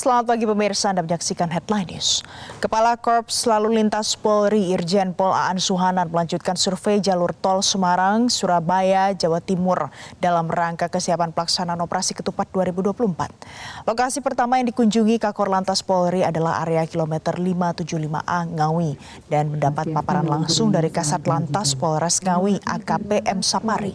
Selamat pagi pemirsa, Anda menyaksikan Headline News. Kepala Korps Lalu Lintas Polri Irjen Pol Aan Suhanan melanjutkan survei jalur tol Semarang, Surabaya, Jawa Timur dalam rangka kesiapan pelaksanaan operasi ketupat 2024. Lokasi pertama yang dikunjungi Kakor Lantas Polri adalah area kilometer 575A Ngawi dan mendapat paparan langsung dari Kasat Lantas Polres Ngawi AKP M Sapari.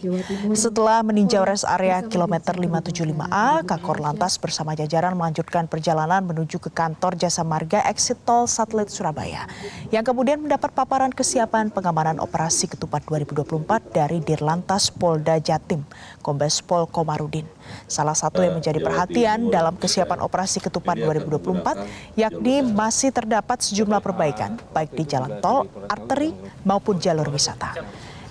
Setelah meninjau res area kilometer 575A, Kakor Lantas bersama jajaran melanjutkan perjalanan perjalanan menuju ke kantor Jasa Marga Exit Tol Satelit Surabaya yang kemudian mendapat paparan kesiapan pengamanan operasi ketupat 2024 dari Dirlantas Polda Jatim, Kombes Pol Komarudin. Salah satu yang menjadi perhatian dalam kesiapan operasi ketupat 2024 yakni masih terdapat sejumlah perbaikan baik di jalan tol, arteri maupun jalur wisata.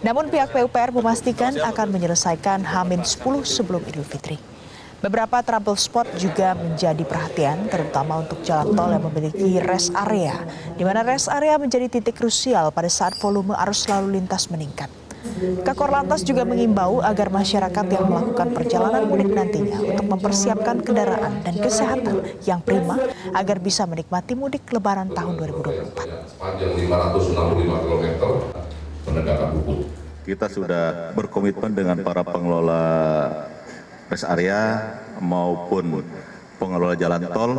Namun pihak PUPR memastikan akan menyelesaikan Hamin 10 sebelum Idul Fitri. Beberapa trouble spot juga menjadi perhatian, terutama untuk jalan tol yang memiliki rest area, di mana rest area menjadi titik krusial pada saat volume arus lalu lintas meningkat. Kakor Lantas juga mengimbau agar masyarakat yang melakukan perjalanan mudik nantinya untuk mempersiapkan kendaraan dan kesehatan yang prima agar bisa menikmati mudik lebaran tahun 2024. Sepanjang 565 km penegakan hukum. Kita sudah berkomitmen dengan para pengelola rest area maupun pengelola jalan tol.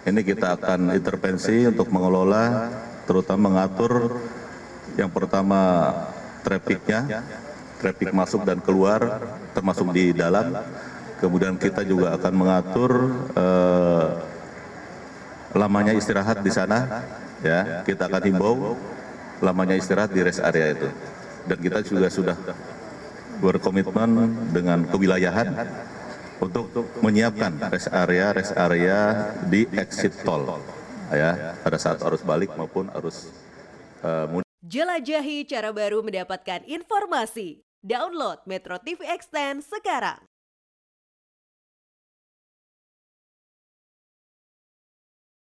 Ini kita akan intervensi untuk mengelola terutama mengatur yang pertama trafficnya traffic masuk dan keluar termasuk di dalam. Kemudian kita juga akan mengatur eh, lamanya istirahat di sana ya. Kita akan himbau lamanya istirahat di rest area itu. Dan kita juga sudah berkomitmen dengan kewilayahan untuk menyiapkan rest area rest area di exit tol ya pada saat arus balik maupun arus uh, mudik. Jelajahi cara baru mendapatkan informasi. Download Metro TV Extend sekarang.